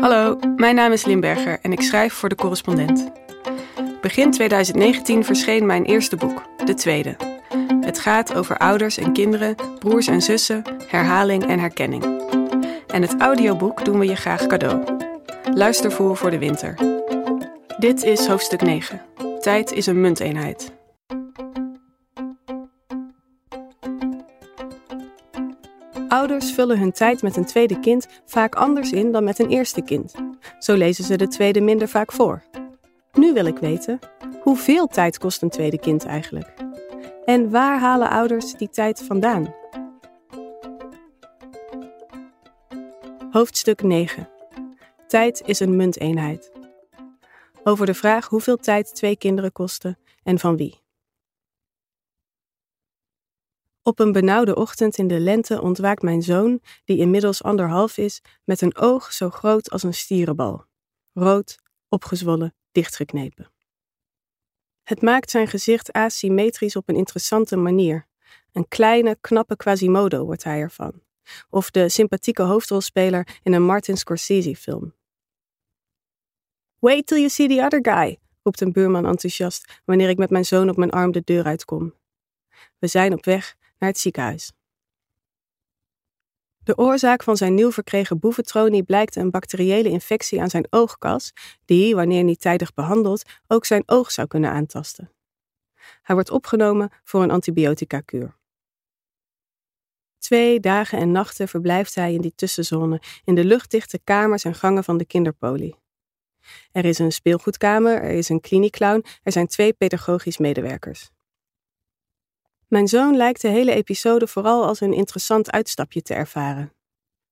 Hallo, mijn naam is Limberger en ik schrijf voor de correspondent. Begin 2019 verscheen mijn eerste boek, de tweede. Het gaat over ouders en kinderen, broers en zussen, herhaling en herkenning. En het audioboek doen we je graag cadeau. Luister voor voor de winter. Dit is hoofdstuk 9. Tijd is een munteenheid. Ouders vullen hun tijd met een tweede kind vaak anders in dan met een eerste kind. Zo lezen ze de tweede minder vaak voor. Nu wil ik weten, hoeveel tijd kost een tweede kind eigenlijk? En waar halen ouders die tijd vandaan? Hoofdstuk 9. Tijd is een munteenheid. Over de vraag hoeveel tijd twee kinderen kosten en van wie. Op een benauwde ochtend in de lente ontwaakt mijn zoon, die inmiddels anderhalf is, met een oog zo groot als een stierenbal. Rood, opgezwollen, dichtgeknepen. Het maakt zijn gezicht asymmetrisch op een interessante manier. Een kleine, knappe Quasimodo wordt hij ervan. Of de sympathieke hoofdrolspeler in een Martin Scorsese-film. Wait till you see the other guy, roept een buurman enthousiast wanneer ik met mijn zoon op mijn arm de deur uitkom. We zijn op weg naar het ziekenhuis. De oorzaak van zijn nieuw verkregen boeventronie blijkt een bacteriële infectie aan zijn oogkas, die, wanneer niet tijdig behandeld, ook zijn oog zou kunnen aantasten. Hij wordt opgenomen voor een antibiotica-kuur. Twee dagen en nachten verblijft hij in die tussenzone, in de luchtdichte kamers en gangen van de kinderpolie. Er is een speelgoedkamer, er is een kliniekclown, er zijn twee pedagogisch medewerkers. Mijn zoon lijkt de hele episode vooral als een interessant uitstapje te ervaren.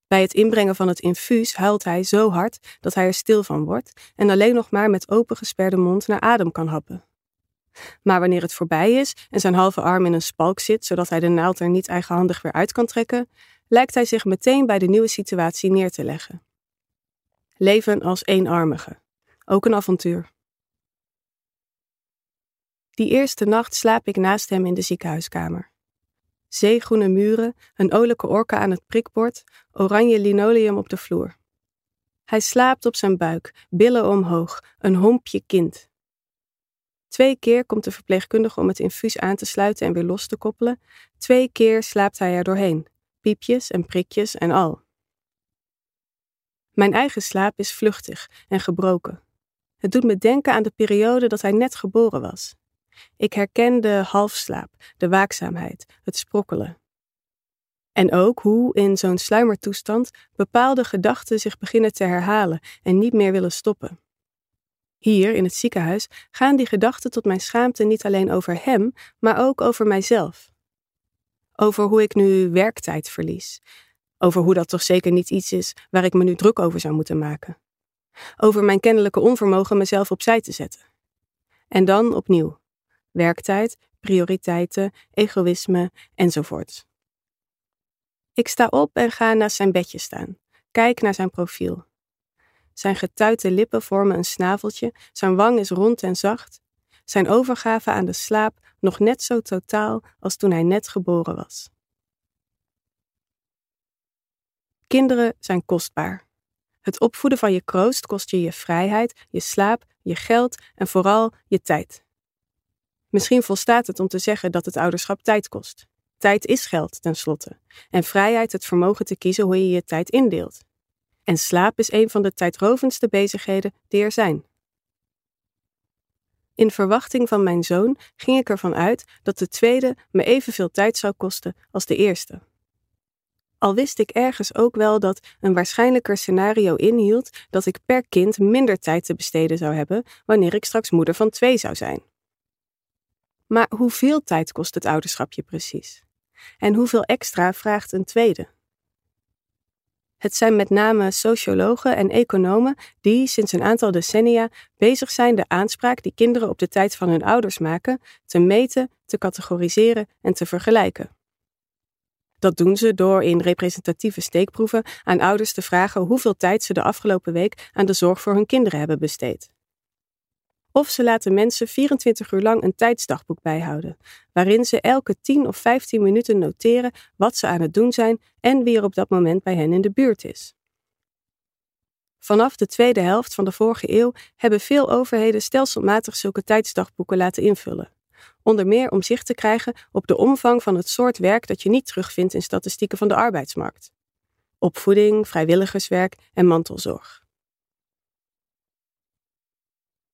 Bij het inbrengen van het infuus huilt hij zo hard dat hij er stil van wordt en alleen nog maar met opengesperde mond naar adem kan happen. Maar wanneer het voorbij is en zijn halve arm in een spalk zit, zodat hij de naald er niet eigenhandig weer uit kan trekken, lijkt hij zich meteen bij de nieuwe situatie neer te leggen. Leven als eenarmige. Ook een avontuur. Die eerste nacht slaap ik naast hem in de ziekenhuiskamer. Zeegroene muren, een olijke orka aan het prikbord, oranje linoleum op de vloer. Hij slaapt op zijn buik, billen omhoog, een hompje kind. Twee keer komt de verpleegkundige om het infuus aan te sluiten en weer los te koppelen. Twee keer slaapt hij er doorheen, piepjes en prikjes en al. Mijn eigen slaap is vluchtig en gebroken. Het doet me denken aan de periode dat hij net geboren was. Ik herken de halfslaap, de waakzaamheid, het sprokkelen. En ook hoe in zo'n sluimertoestand bepaalde gedachten zich beginnen te herhalen en niet meer willen stoppen. Hier in het ziekenhuis gaan die gedachten tot mijn schaamte niet alleen over hem, maar ook over mijzelf. Over hoe ik nu werktijd verlies. Over hoe dat toch zeker niet iets is waar ik me nu druk over zou moeten maken. Over mijn kennelijke onvermogen mezelf opzij te zetten. En dan opnieuw werktijd, prioriteiten, egoïsme enzovoort. Ik sta op en ga naast zijn bedje staan. Kijk naar zijn profiel. Zijn getuite lippen vormen een snaveltje, zijn wang is rond en zacht, zijn overgave aan de slaap nog net zo totaal als toen hij net geboren was. Kinderen zijn kostbaar. Het opvoeden van je kroost kost je je vrijheid, je slaap, je geld en vooral je tijd. Misschien volstaat het om te zeggen dat het ouderschap tijd kost. Tijd is geld, tenslotte. En vrijheid het vermogen te kiezen hoe je je tijd indeelt. En slaap is een van de tijdrovendste bezigheden die er zijn. In verwachting van mijn zoon ging ik ervan uit dat de tweede me evenveel tijd zou kosten als de eerste. Al wist ik ergens ook wel dat een waarschijnlijker scenario inhield dat ik per kind minder tijd te besteden zou hebben wanneer ik straks moeder van twee zou zijn. Maar hoeveel tijd kost het ouderschap je precies? En hoeveel extra vraagt een tweede? Het zijn met name sociologen en economen die sinds een aantal decennia bezig zijn de aanspraak die kinderen op de tijd van hun ouders maken te meten, te categoriseren en te vergelijken. Dat doen ze door in representatieve steekproeven aan ouders te vragen hoeveel tijd ze de afgelopen week aan de zorg voor hun kinderen hebben besteed. Of ze laten mensen 24 uur lang een tijdsdagboek bijhouden, waarin ze elke 10 of 15 minuten noteren wat ze aan het doen zijn en wie er op dat moment bij hen in de buurt is. Vanaf de tweede helft van de vorige eeuw hebben veel overheden stelselmatig zulke tijdsdagboeken laten invullen. Onder meer om zicht te krijgen op de omvang van het soort werk dat je niet terugvindt in statistieken van de arbeidsmarkt. Opvoeding, vrijwilligerswerk en mantelzorg.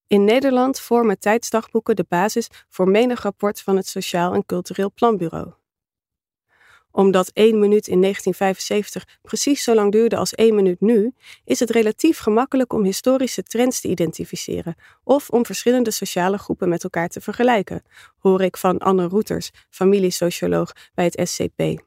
In Nederland vormen tijdsdagboeken de basis voor menig rapport van het Sociaal en Cultureel Planbureau. Omdat één minuut in 1975 precies zo lang duurde als één minuut nu, is het relatief gemakkelijk om historische trends te identificeren of om verschillende sociale groepen met elkaar te vergelijken, hoor ik van Anne Roeters, familiesocioloog bij het SCP.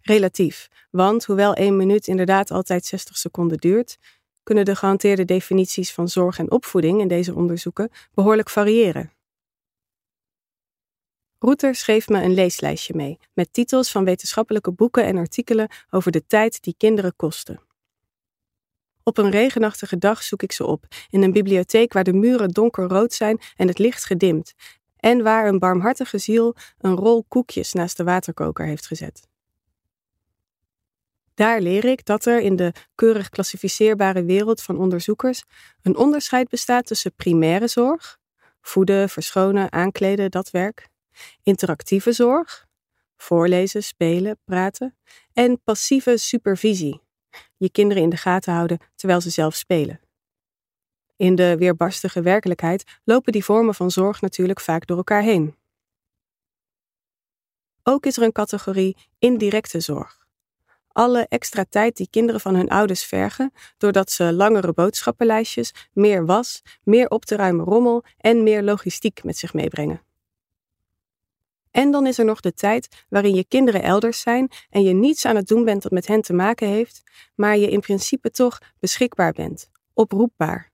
Relatief, want hoewel één minuut inderdaad altijd 60 seconden duurt, kunnen de gehanteerde definities van zorg en opvoeding in deze onderzoeken behoorlijk variëren. Router schreef me een leeslijstje mee met titels van wetenschappelijke boeken en artikelen over de tijd die kinderen kosten. Op een regenachtige dag zoek ik ze op in een bibliotheek waar de muren donkerrood zijn en het licht gedimd, en waar een barmhartige ziel een rol koekjes naast de waterkoker heeft gezet. Daar leer ik dat er in de keurig klassificeerbare wereld van onderzoekers een onderscheid bestaat tussen primaire zorg, voeden, verschonen, aankleden, dat werk, interactieve zorg, voorlezen, spelen, praten, en passieve supervisie, je kinderen in de gaten houden terwijl ze zelf spelen. In de weerbarstige werkelijkheid lopen die vormen van zorg natuurlijk vaak door elkaar heen. Ook is er een categorie indirecte zorg alle extra tijd die kinderen van hun ouders vergen, doordat ze langere boodschappenlijstjes, meer was, meer op te ruimen rommel en meer logistiek met zich meebrengen. En dan is er nog de tijd waarin je kinderen elders zijn en je niets aan het doen bent dat met hen te maken heeft, maar je in principe toch beschikbaar bent, oproepbaar.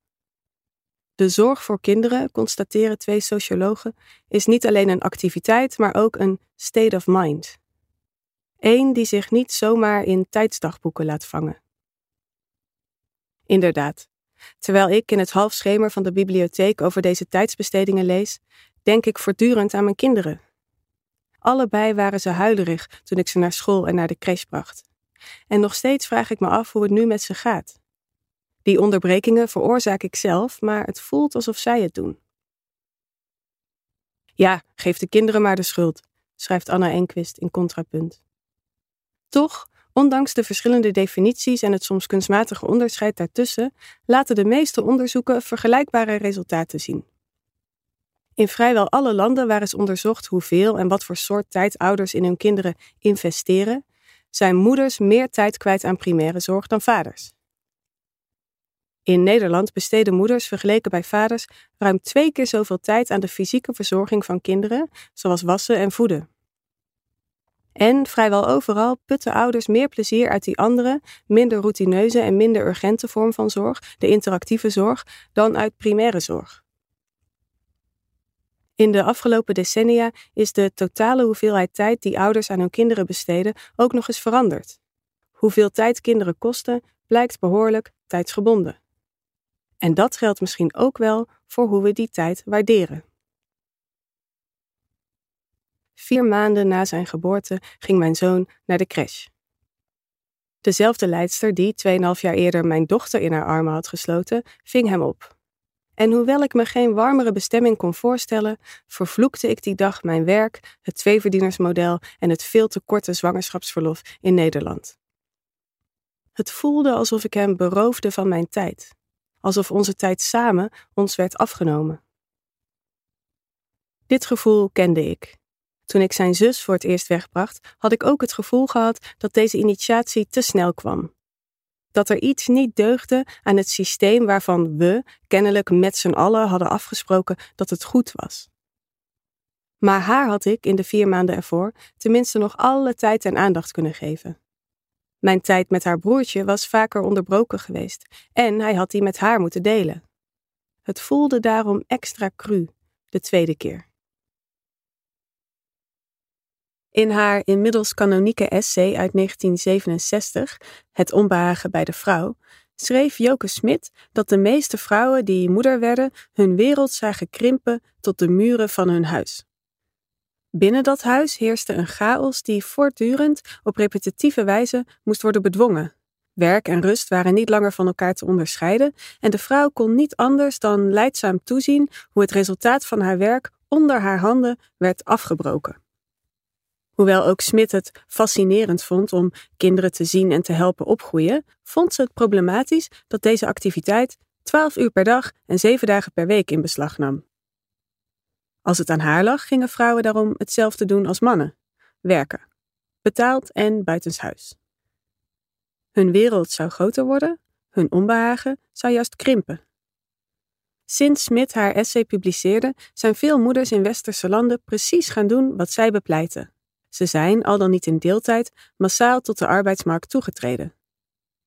De zorg voor kinderen, constateren twee sociologen, is niet alleen een activiteit, maar ook een state of mind. Eén die zich niet zomaar in tijdsdagboeken laat vangen. Inderdaad, terwijl ik in het halfschemer van de bibliotheek over deze tijdsbestedingen lees, denk ik voortdurend aan mijn kinderen. Allebei waren ze huilerig toen ik ze naar school en naar de crash bracht. En nog steeds vraag ik me af hoe het nu met ze gaat. Die onderbrekingen veroorzaak ik zelf, maar het voelt alsof zij het doen. Ja, geef de kinderen maar de schuld, schrijft Anna Enquist in Contrapunt. Toch, ondanks de verschillende definities en het soms kunstmatige onderscheid daartussen, laten de meeste onderzoeken vergelijkbare resultaten zien. In vrijwel alle landen waar is onderzocht hoeveel en wat voor soort tijd ouders in hun kinderen investeren, zijn moeders meer tijd kwijt aan primaire zorg dan vaders. In Nederland besteden moeders vergeleken bij vaders ruim twee keer zoveel tijd aan de fysieke verzorging van kinderen, zoals wassen en voeden. En vrijwel overal putten ouders meer plezier uit die andere, minder routineuze en minder urgente vorm van zorg, de interactieve zorg, dan uit primaire zorg. In de afgelopen decennia is de totale hoeveelheid tijd die ouders aan hun kinderen besteden ook nog eens veranderd. Hoeveel tijd kinderen kosten, blijkt behoorlijk tijdsgebonden. En dat geldt misschien ook wel voor hoe we die tijd waarderen. Vier maanden na zijn geboorte ging mijn zoon naar de crash. Dezelfde leidster die 2,5 jaar eerder mijn dochter in haar armen had gesloten, ving hem op. En hoewel ik me geen warmere bestemming kon voorstellen, vervloekte ik die dag mijn werk, het tweeverdienersmodel en het veel te korte zwangerschapsverlof in Nederland. Het voelde alsof ik hem beroofde van mijn tijd, alsof onze tijd samen ons werd afgenomen. Dit gevoel kende ik toen ik zijn zus voor het eerst wegbracht, had ik ook het gevoel gehad dat deze initiatie te snel kwam. Dat er iets niet deugde aan het systeem waarvan we, kennelijk met z'n allen, hadden afgesproken dat het goed was. Maar haar had ik in de vier maanden ervoor tenminste nog alle tijd en aandacht kunnen geven. Mijn tijd met haar broertje was vaker onderbroken geweest en hij had die met haar moeten delen. Het voelde daarom extra cru, de tweede keer. In haar inmiddels kanonieke essay uit 1967, Het onbehagen bij de vrouw, schreef Joke Smit dat de meeste vrouwen die moeder werden hun wereld zagen krimpen tot de muren van hun huis. Binnen dat huis heerste een chaos die voortdurend op repetitieve wijze moest worden bedwongen, Werk en rust waren niet langer van elkaar te onderscheiden en de vrouw kon niet anders dan leidzaam toezien hoe het resultaat van haar werk onder haar handen werd afgebroken. Hoewel ook Smit het fascinerend vond om kinderen te zien en te helpen opgroeien, vond ze het problematisch dat deze activiteit 12 uur per dag en 7 dagen per week in beslag nam. Als het aan haar lag, gingen vrouwen daarom hetzelfde doen als mannen: werken, betaald en buitenshuis. Hun wereld zou groter worden, hun onbehagen zou juist krimpen. Sinds Smit haar essay publiceerde, zijn veel moeders in westerse landen precies gaan doen wat zij bepleiten. Ze zijn, al dan niet in deeltijd, massaal tot de arbeidsmarkt toegetreden.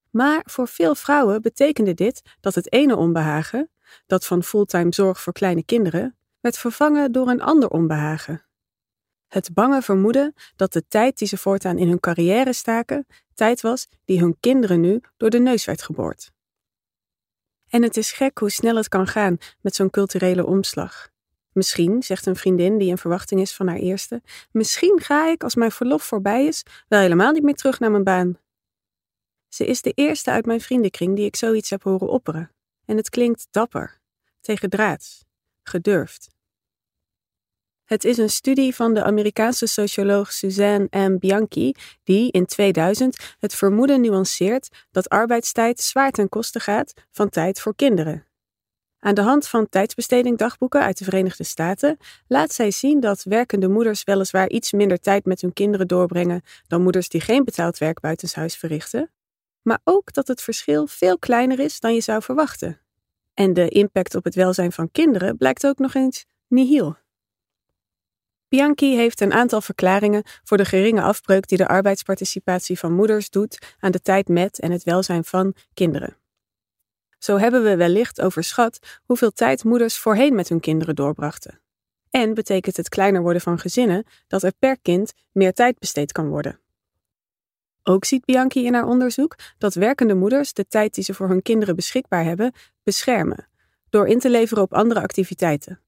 Maar voor veel vrouwen betekende dit dat het ene onbehagen, dat van fulltime zorg voor kleine kinderen, werd vervangen door een ander onbehagen. Het bange vermoeden dat de tijd die ze voortaan in hun carrière staken, tijd was die hun kinderen nu door de neus werd geboord. En het is gek hoe snel het kan gaan met zo'n culturele omslag. Misschien, zegt een vriendin die in verwachting is van haar eerste, misschien ga ik, als mijn verlof voorbij is, wel helemaal niet meer terug naar mijn baan. Ze is de eerste uit mijn vriendenkring die ik zoiets heb horen opperen. En het klinkt dapper, tegendraads, gedurfd. Het is een studie van de Amerikaanse socioloog Suzanne M. Bianchi, die in 2000 het vermoeden nuanceert dat arbeidstijd zwaar ten koste gaat van tijd voor kinderen. Aan de hand van tijdsbestedingdagboeken uit de Verenigde Staten laat zij zien dat werkende moeders weliswaar iets minder tijd met hun kinderen doorbrengen dan moeders die geen betaald werk buitenshuis verrichten, maar ook dat het verschil veel kleiner is dan je zou verwachten. En de impact op het welzijn van kinderen blijkt ook nog eens nihil. Bianchi heeft een aantal verklaringen voor de geringe afbreuk die de arbeidsparticipatie van moeders doet aan de tijd met en het welzijn van kinderen. Zo hebben we wellicht overschat hoeveel tijd moeders voorheen met hun kinderen doorbrachten. En betekent het kleiner worden van gezinnen dat er per kind meer tijd besteed kan worden. Ook ziet Bianchi in haar onderzoek dat werkende moeders de tijd die ze voor hun kinderen beschikbaar hebben beschermen, door in te leveren op andere activiteiten.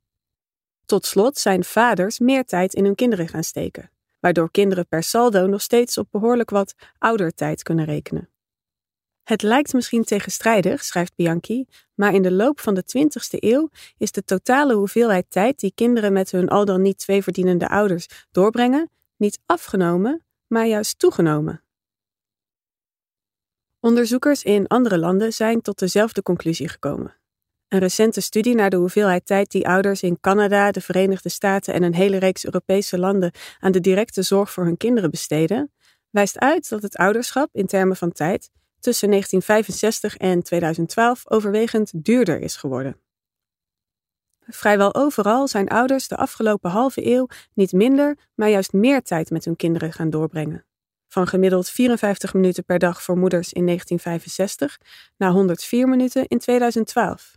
Tot slot zijn vaders meer tijd in hun kinderen gaan steken, waardoor kinderen per saldo nog steeds op behoorlijk wat oudertijd kunnen rekenen. Het lijkt misschien tegenstrijdig, schrijft Bianchi, maar in de loop van de 20ste eeuw is de totale hoeveelheid tijd die kinderen met hun al dan niet twee verdienende ouders doorbrengen niet afgenomen, maar juist toegenomen. Onderzoekers in andere landen zijn tot dezelfde conclusie gekomen. Een recente studie naar de hoeveelheid tijd die ouders in Canada, de Verenigde Staten en een hele reeks Europese landen aan de directe zorg voor hun kinderen besteden, wijst uit dat het ouderschap in termen van tijd tussen 1965 en 2012 overwegend duurder is geworden. Vrijwel overal zijn ouders de afgelopen halve eeuw niet minder, maar juist meer tijd met hun kinderen gaan doorbrengen. Van gemiddeld 54 minuten per dag voor moeders in 1965 naar 104 minuten in 2012.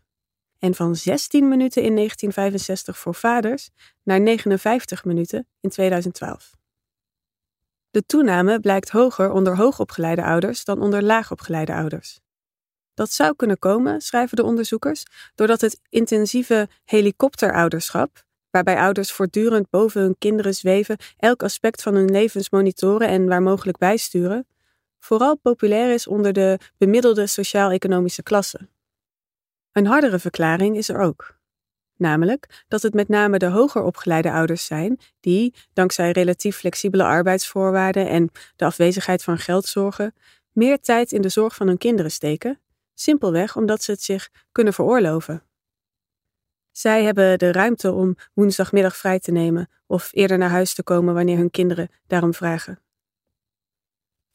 En van 16 minuten in 1965 voor vaders naar 59 minuten in 2012. De toename blijkt hoger onder hoogopgeleide ouders dan onder laagopgeleide ouders. Dat zou kunnen komen, schrijven de onderzoekers, doordat het intensieve helikopterouderschap, waarbij ouders voortdurend boven hun kinderen zweven, elk aspect van hun levens monitoren en waar mogelijk bijsturen, vooral populair is onder de bemiddelde sociaal-economische klasse. Een hardere verklaring is er ook. Namelijk dat het met name de hoger opgeleide ouders zijn die, dankzij relatief flexibele arbeidsvoorwaarden en de afwezigheid van geldzorgen, meer tijd in de zorg van hun kinderen steken, simpelweg omdat ze het zich kunnen veroorloven. Zij hebben de ruimte om woensdagmiddag vrij te nemen of eerder naar huis te komen wanneer hun kinderen daarom vragen.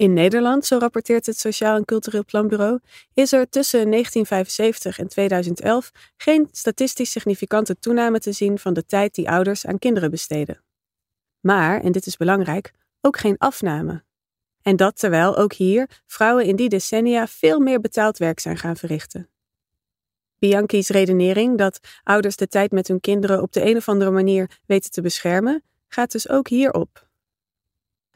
In Nederland, zo rapporteert het Sociaal en Cultureel Planbureau, is er tussen 1975 en 2011 geen statistisch significante toename te zien van de tijd die ouders aan kinderen besteden. Maar, en dit is belangrijk, ook geen afname. En dat terwijl ook hier vrouwen in die decennia veel meer betaald werk zijn gaan verrichten. Bianchi's redenering dat ouders de tijd met hun kinderen op de een of andere manier weten te beschermen, gaat dus ook hier op.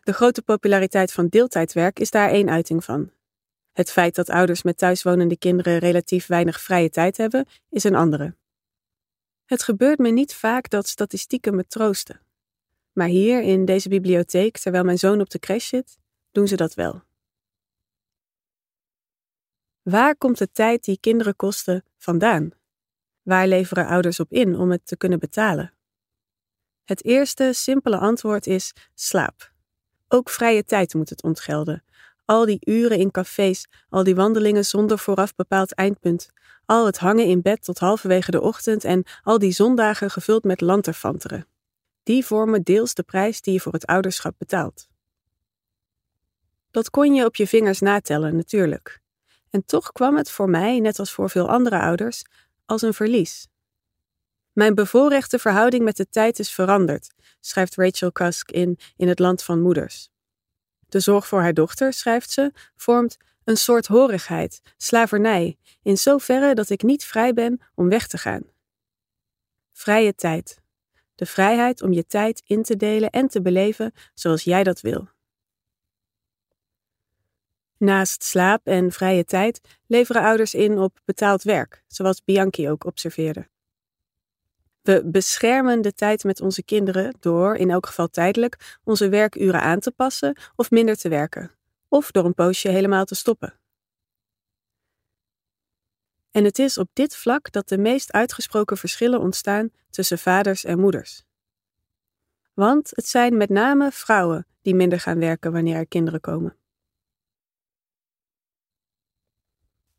De grote populariteit van deeltijdwerk is daar één uiting van. Het feit dat ouders met thuiswonende kinderen relatief weinig vrije tijd hebben, is een andere. Het gebeurt me niet vaak dat statistieken me troosten. Maar hier in deze bibliotheek, terwijl mijn zoon op de crash zit, doen ze dat wel. Waar komt de tijd die kinderen kosten vandaan? Waar leveren ouders op in om het te kunnen betalen? Het eerste simpele antwoord is slaap. Ook vrije tijd moet het ontgelden. Al die uren in cafés, al die wandelingen zonder vooraf bepaald eindpunt, al het hangen in bed tot halverwege de ochtend en al die zondagen gevuld met lanterfanteren. Die vormen deels de prijs die je voor het ouderschap betaalt. Dat kon je op je vingers natellen, natuurlijk. En toch kwam het voor mij, net als voor veel andere ouders, als een verlies. Mijn bevoorrechte verhouding met de tijd is veranderd, schrijft Rachel Cusk in In het Land van Moeders. De zorg voor haar dochter, schrijft ze, vormt een soort horigheid, slavernij, in zoverre dat ik niet vrij ben om weg te gaan. Vrije tijd. De vrijheid om je tijd in te delen en te beleven zoals jij dat wil. Naast slaap en vrije tijd leveren ouders in op betaald werk, zoals Bianchi ook observeerde. We beschermen de tijd met onze kinderen door, in elk geval tijdelijk, onze werkuren aan te passen of minder te werken, of door een poosje helemaal te stoppen. En het is op dit vlak dat de meest uitgesproken verschillen ontstaan tussen vaders en moeders. Want het zijn met name vrouwen die minder gaan werken wanneer er kinderen komen.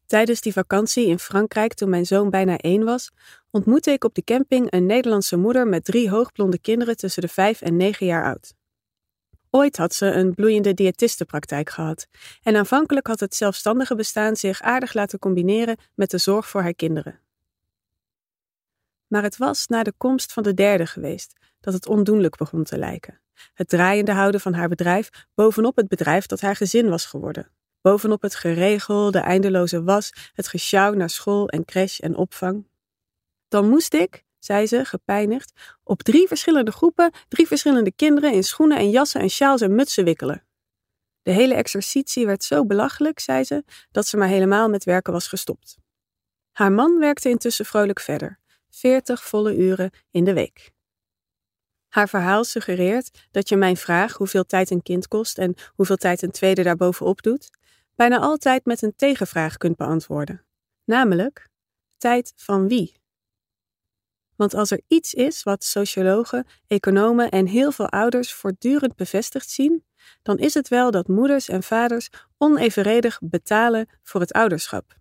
Tijdens die vakantie in Frankrijk, toen mijn zoon bijna één was, ontmoette ik op de camping een Nederlandse moeder met drie hoogblonde kinderen tussen de vijf en negen jaar oud. Ooit had ze een bloeiende diëtistenpraktijk gehad en aanvankelijk had het zelfstandige bestaan zich aardig laten combineren met de zorg voor haar kinderen. Maar het was na de komst van de derde geweest dat het ondoenlijk begon te lijken. Het draaiende houden van haar bedrijf bovenop het bedrijf dat haar gezin was geworden. Bovenop het geregel, de eindeloze was, het gesjouw naar school en crash en opvang. Dan moest ik, zei ze, gepijnigd, op drie verschillende groepen, drie verschillende kinderen in schoenen en jassen en sjaals en mutsen wikkelen. De hele exercitie werd zo belachelijk, zei ze, dat ze maar helemaal met werken was gestopt. Haar man werkte intussen vrolijk verder, veertig volle uren in de week. Haar verhaal suggereert dat je mijn vraag hoeveel tijd een kind kost en hoeveel tijd een tweede daarbovenop doet, bijna altijd met een tegenvraag kunt beantwoorden. Namelijk, tijd van wie? Want als er iets is wat sociologen, economen en heel veel ouders voortdurend bevestigd zien, dan is het wel dat moeders en vaders onevenredig betalen voor het ouderschap.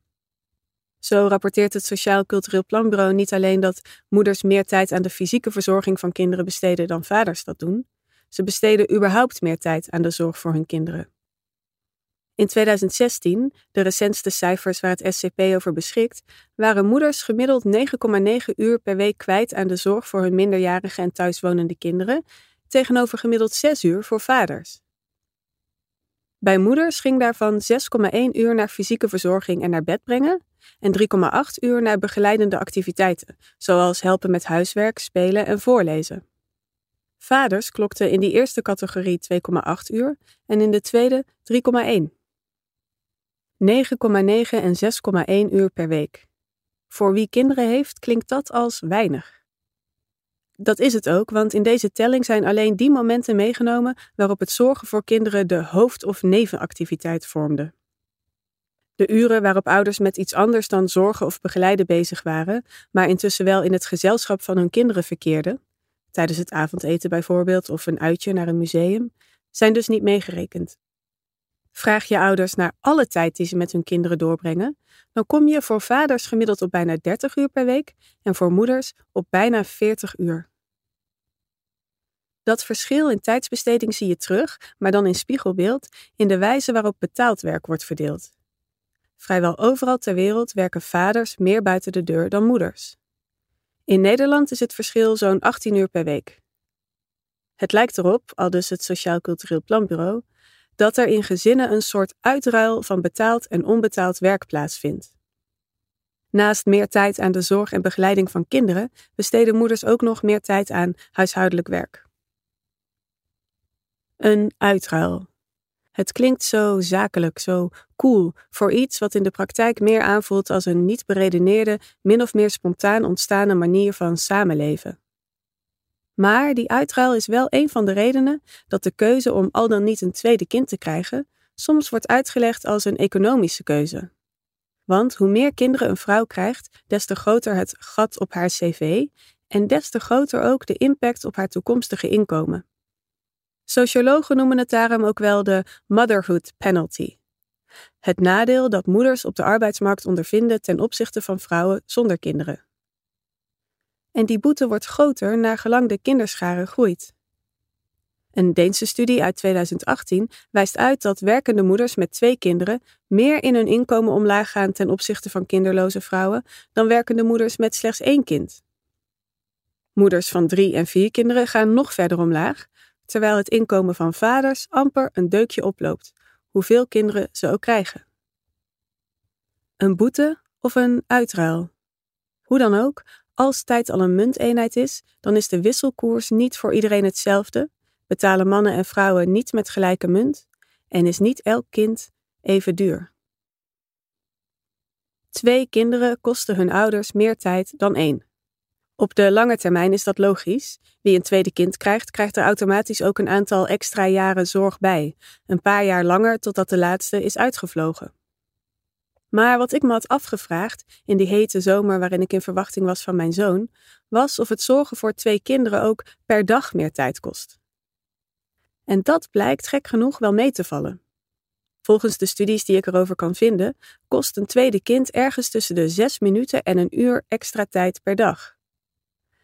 Zo rapporteert het Sociaal Cultureel Planbureau niet alleen dat moeders meer tijd aan de fysieke verzorging van kinderen besteden dan vaders dat doen, ze besteden überhaupt meer tijd aan de zorg voor hun kinderen. In 2016, de recentste cijfers waar het SCP over beschikt, waren moeders gemiddeld 9,9 uur per week kwijt aan de zorg voor hun minderjarige en thuiswonende kinderen, tegenover gemiddeld 6 uur voor vaders. Bij moeders ging daarvan 6,1 uur naar fysieke verzorging en naar bed brengen en 3,8 uur naar begeleidende activiteiten, zoals helpen met huiswerk, spelen en voorlezen. Vaders klokten in die eerste categorie 2,8 uur en in de tweede 3,1. 9,9 en 6,1 uur per week. Voor wie kinderen heeft, klinkt dat als weinig. Dat is het ook, want in deze telling zijn alleen die momenten meegenomen waarop het zorgen voor kinderen de hoofd- of nevenactiviteit vormde. De uren waarop ouders met iets anders dan zorgen of begeleiden bezig waren, maar intussen wel in het gezelschap van hun kinderen verkeerden, tijdens het avondeten bijvoorbeeld of een uitje naar een museum, zijn dus niet meegerekend. Vraag je ouders naar alle tijd die ze met hun kinderen doorbrengen, dan kom je voor vaders gemiddeld op bijna 30 uur per week en voor moeders op bijna 40 uur. Dat verschil in tijdsbesteding zie je terug, maar dan in spiegelbeeld, in de wijze waarop betaald werk wordt verdeeld. Vrijwel overal ter wereld werken vaders meer buiten de deur dan moeders. In Nederland is het verschil zo'n 18 uur per week. Het lijkt erop, al dus het Sociaal Cultureel Planbureau, dat er in gezinnen een soort uitruil van betaald en onbetaald werk plaatsvindt. Naast meer tijd aan de zorg en begeleiding van kinderen besteden moeders ook nog meer tijd aan huishoudelijk werk. Een uitruil. Het klinkt zo zakelijk, zo cool voor iets wat in de praktijk meer aanvoelt als een niet beredeneerde, min of meer spontaan ontstaande manier van samenleven. Maar die uitruil is wel een van de redenen dat de keuze om al dan niet een tweede kind te krijgen soms wordt uitgelegd als een economische keuze. Want hoe meer kinderen een vrouw krijgt, des te groter het gat op haar cv en des te groter ook de impact op haar toekomstige inkomen. Sociologen noemen het daarom ook wel de motherhood penalty. Het nadeel dat moeders op de arbeidsmarkt ondervinden ten opzichte van vrouwen zonder kinderen. En die boete wordt groter naar gelang de kinderschare groeit. Een Deense studie uit 2018 wijst uit dat werkende moeders met twee kinderen meer in hun inkomen omlaag gaan ten opzichte van kinderloze vrouwen dan werkende moeders met slechts één kind. Moeders van drie en vier kinderen gaan nog verder omlaag, terwijl het inkomen van vaders amper een deukje oploopt, hoeveel kinderen ze ook krijgen. Een boete of een uitruil? Hoe dan ook, als tijd al een munteenheid is, dan is de wisselkoers niet voor iedereen hetzelfde, betalen mannen en vrouwen niet met gelijke munt en is niet elk kind even duur. Twee kinderen kosten hun ouders meer tijd dan één. Op de lange termijn is dat logisch. Wie een tweede kind krijgt, krijgt er automatisch ook een aantal extra jaren zorg bij, een paar jaar langer totdat de laatste is uitgevlogen. Maar wat ik me had afgevraagd in die hete zomer waarin ik in verwachting was van mijn zoon, was of het zorgen voor twee kinderen ook per dag meer tijd kost. En dat blijkt gek genoeg wel mee te vallen. Volgens de studies die ik erover kan vinden, kost een tweede kind ergens tussen de zes minuten en een uur extra tijd per dag.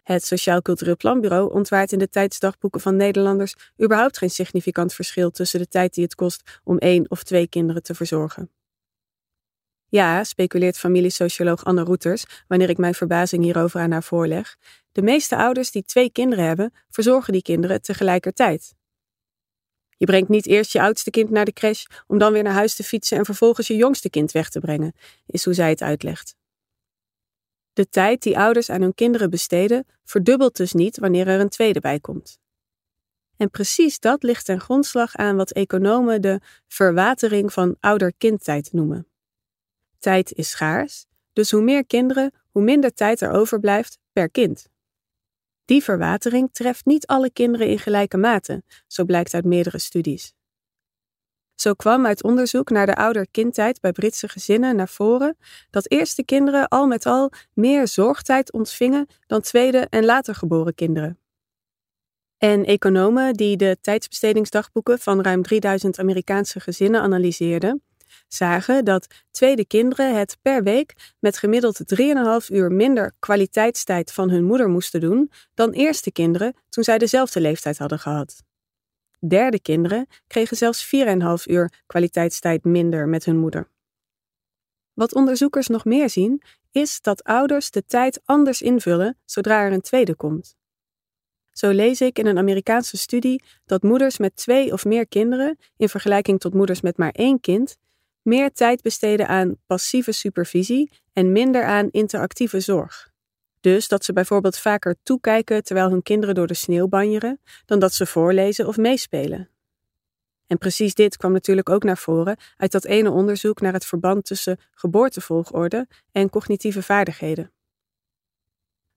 Het Sociaal Cultureel Planbureau ontwaart in de tijdsdagboeken van Nederlanders überhaupt geen significant verschil tussen de tijd die het kost om één of twee kinderen te verzorgen. Ja, speculeert familiesocioloog Anne Roeters wanneer ik mijn verbazing hierover aan haar voorleg. De meeste ouders die twee kinderen hebben, verzorgen die kinderen tegelijkertijd. Je brengt niet eerst je oudste kind naar de crash om dan weer naar huis te fietsen en vervolgens je jongste kind weg te brengen, is hoe zij het uitlegt. De tijd die ouders aan hun kinderen besteden, verdubbelt dus niet wanneer er een tweede bij komt. En precies dat ligt ten grondslag aan wat economen de verwatering van ouder-kindtijd noemen. Tijd is schaars, dus hoe meer kinderen, hoe minder tijd er overblijft per kind. Die verwatering treft niet alle kinderen in gelijke mate, zo blijkt uit meerdere studies. Zo kwam uit onderzoek naar de ouder-kindtijd bij Britse gezinnen naar voren dat eerste kinderen al met al meer zorgtijd ontvingen dan tweede en later geboren kinderen. En economen die de tijdsbestedingsdagboeken van ruim 3000 Amerikaanse gezinnen analyseerden, zagen dat tweede kinderen het per week met gemiddeld 3,5 uur minder kwaliteitstijd van hun moeder moesten doen dan eerste kinderen toen zij dezelfde leeftijd hadden gehad. Derde kinderen kregen zelfs 4,5 uur kwaliteitstijd minder met hun moeder. Wat onderzoekers nog meer zien, is dat ouders de tijd anders invullen zodra er een tweede komt. Zo lees ik in een Amerikaanse studie dat moeders met twee of meer kinderen, in vergelijking tot moeders met maar één kind, meer tijd besteden aan passieve supervisie en minder aan interactieve zorg. Dus dat ze bijvoorbeeld vaker toekijken terwijl hun kinderen door de sneeuw banjeren, dan dat ze voorlezen of meespelen. En precies dit kwam natuurlijk ook naar voren uit dat ene onderzoek naar het verband tussen geboortevolgorde en cognitieve vaardigheden.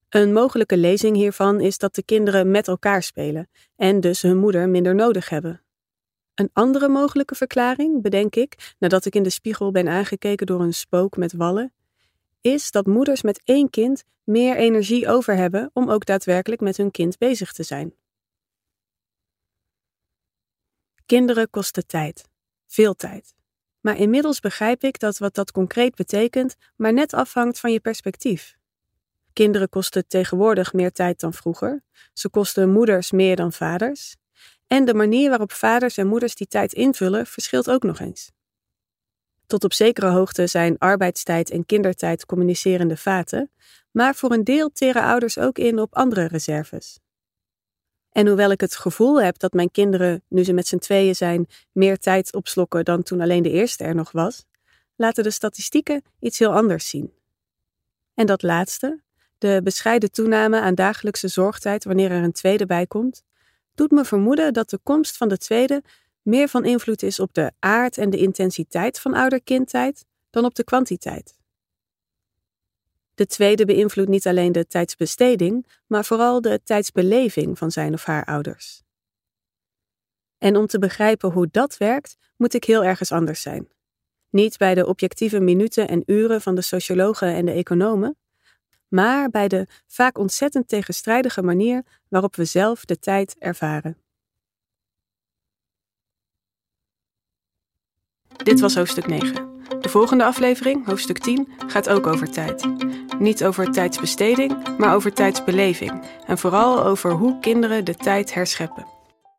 Een mogelijke lezing hiervan is dat de kinderen met elkaar spelen en dus hun moeder minder nodig hebben. Een andere mogelijke verklaring, bedenk ik, nadat ik in de spiegel ben aangekeken door een spook met wallen, is dat moeders met één kind meer energie over hebben om ook daadwerkelijk met hun kind bezig te zijn. Kinderen kosten tijd, veel tijd. Maar inmiddels begrijp ik dat wat dat concreet betekent, maar net afhangt van je perspectief. Kinderen kosten tegenwoordig meer tijd dan vroeger. Ze kosten moeders meer dan vaders. En de manier waarop vaders en moeders die tijd invullen verschilt ook nog eens. Tot op zekere hoogte zijn arbeidstijd en kindertijd communicerende vaten, maar voor een deel teren ouders ook in op andere reserves. En hoewel ik het gevoel heb dat mijn kinderen, nu ze met z'n tweeën zijn, meer tijd opslokken dan toen alleen de eerste er nog was, laten de statistieken iets heel anders zien. En dat laatste, de bescheiden toename aan dagelijkse zorgtijd wanneer er een tweede bij komt, doet me vermoeden dat de komst van de tweede meer van invloed is op de aard en de intensiteit van ouder-kindtijd dan op de kwantiteit. De tweede beïnvloedt niet alleen de tijdsbesteding, maar vooral de tijdsbeleving van zijn of haar ouders. En om te begrijpen hoe dat werkt, moet ik heel ergens anders zijn. Niet bij de objectieve minuten en uren van de sociologen en de economen, maar bij de vaak ontzettend tegenstrijdige manier waarop we zelf de tijd ervaren. Dit was hoofdstuk 9. De volgende aflevering, hoofdstuk 10, gaat ook over tijd. Niet over tijdsbesteding, maar over tijdsbeleving en vooral over hoe kinderen de tijd herscheppen.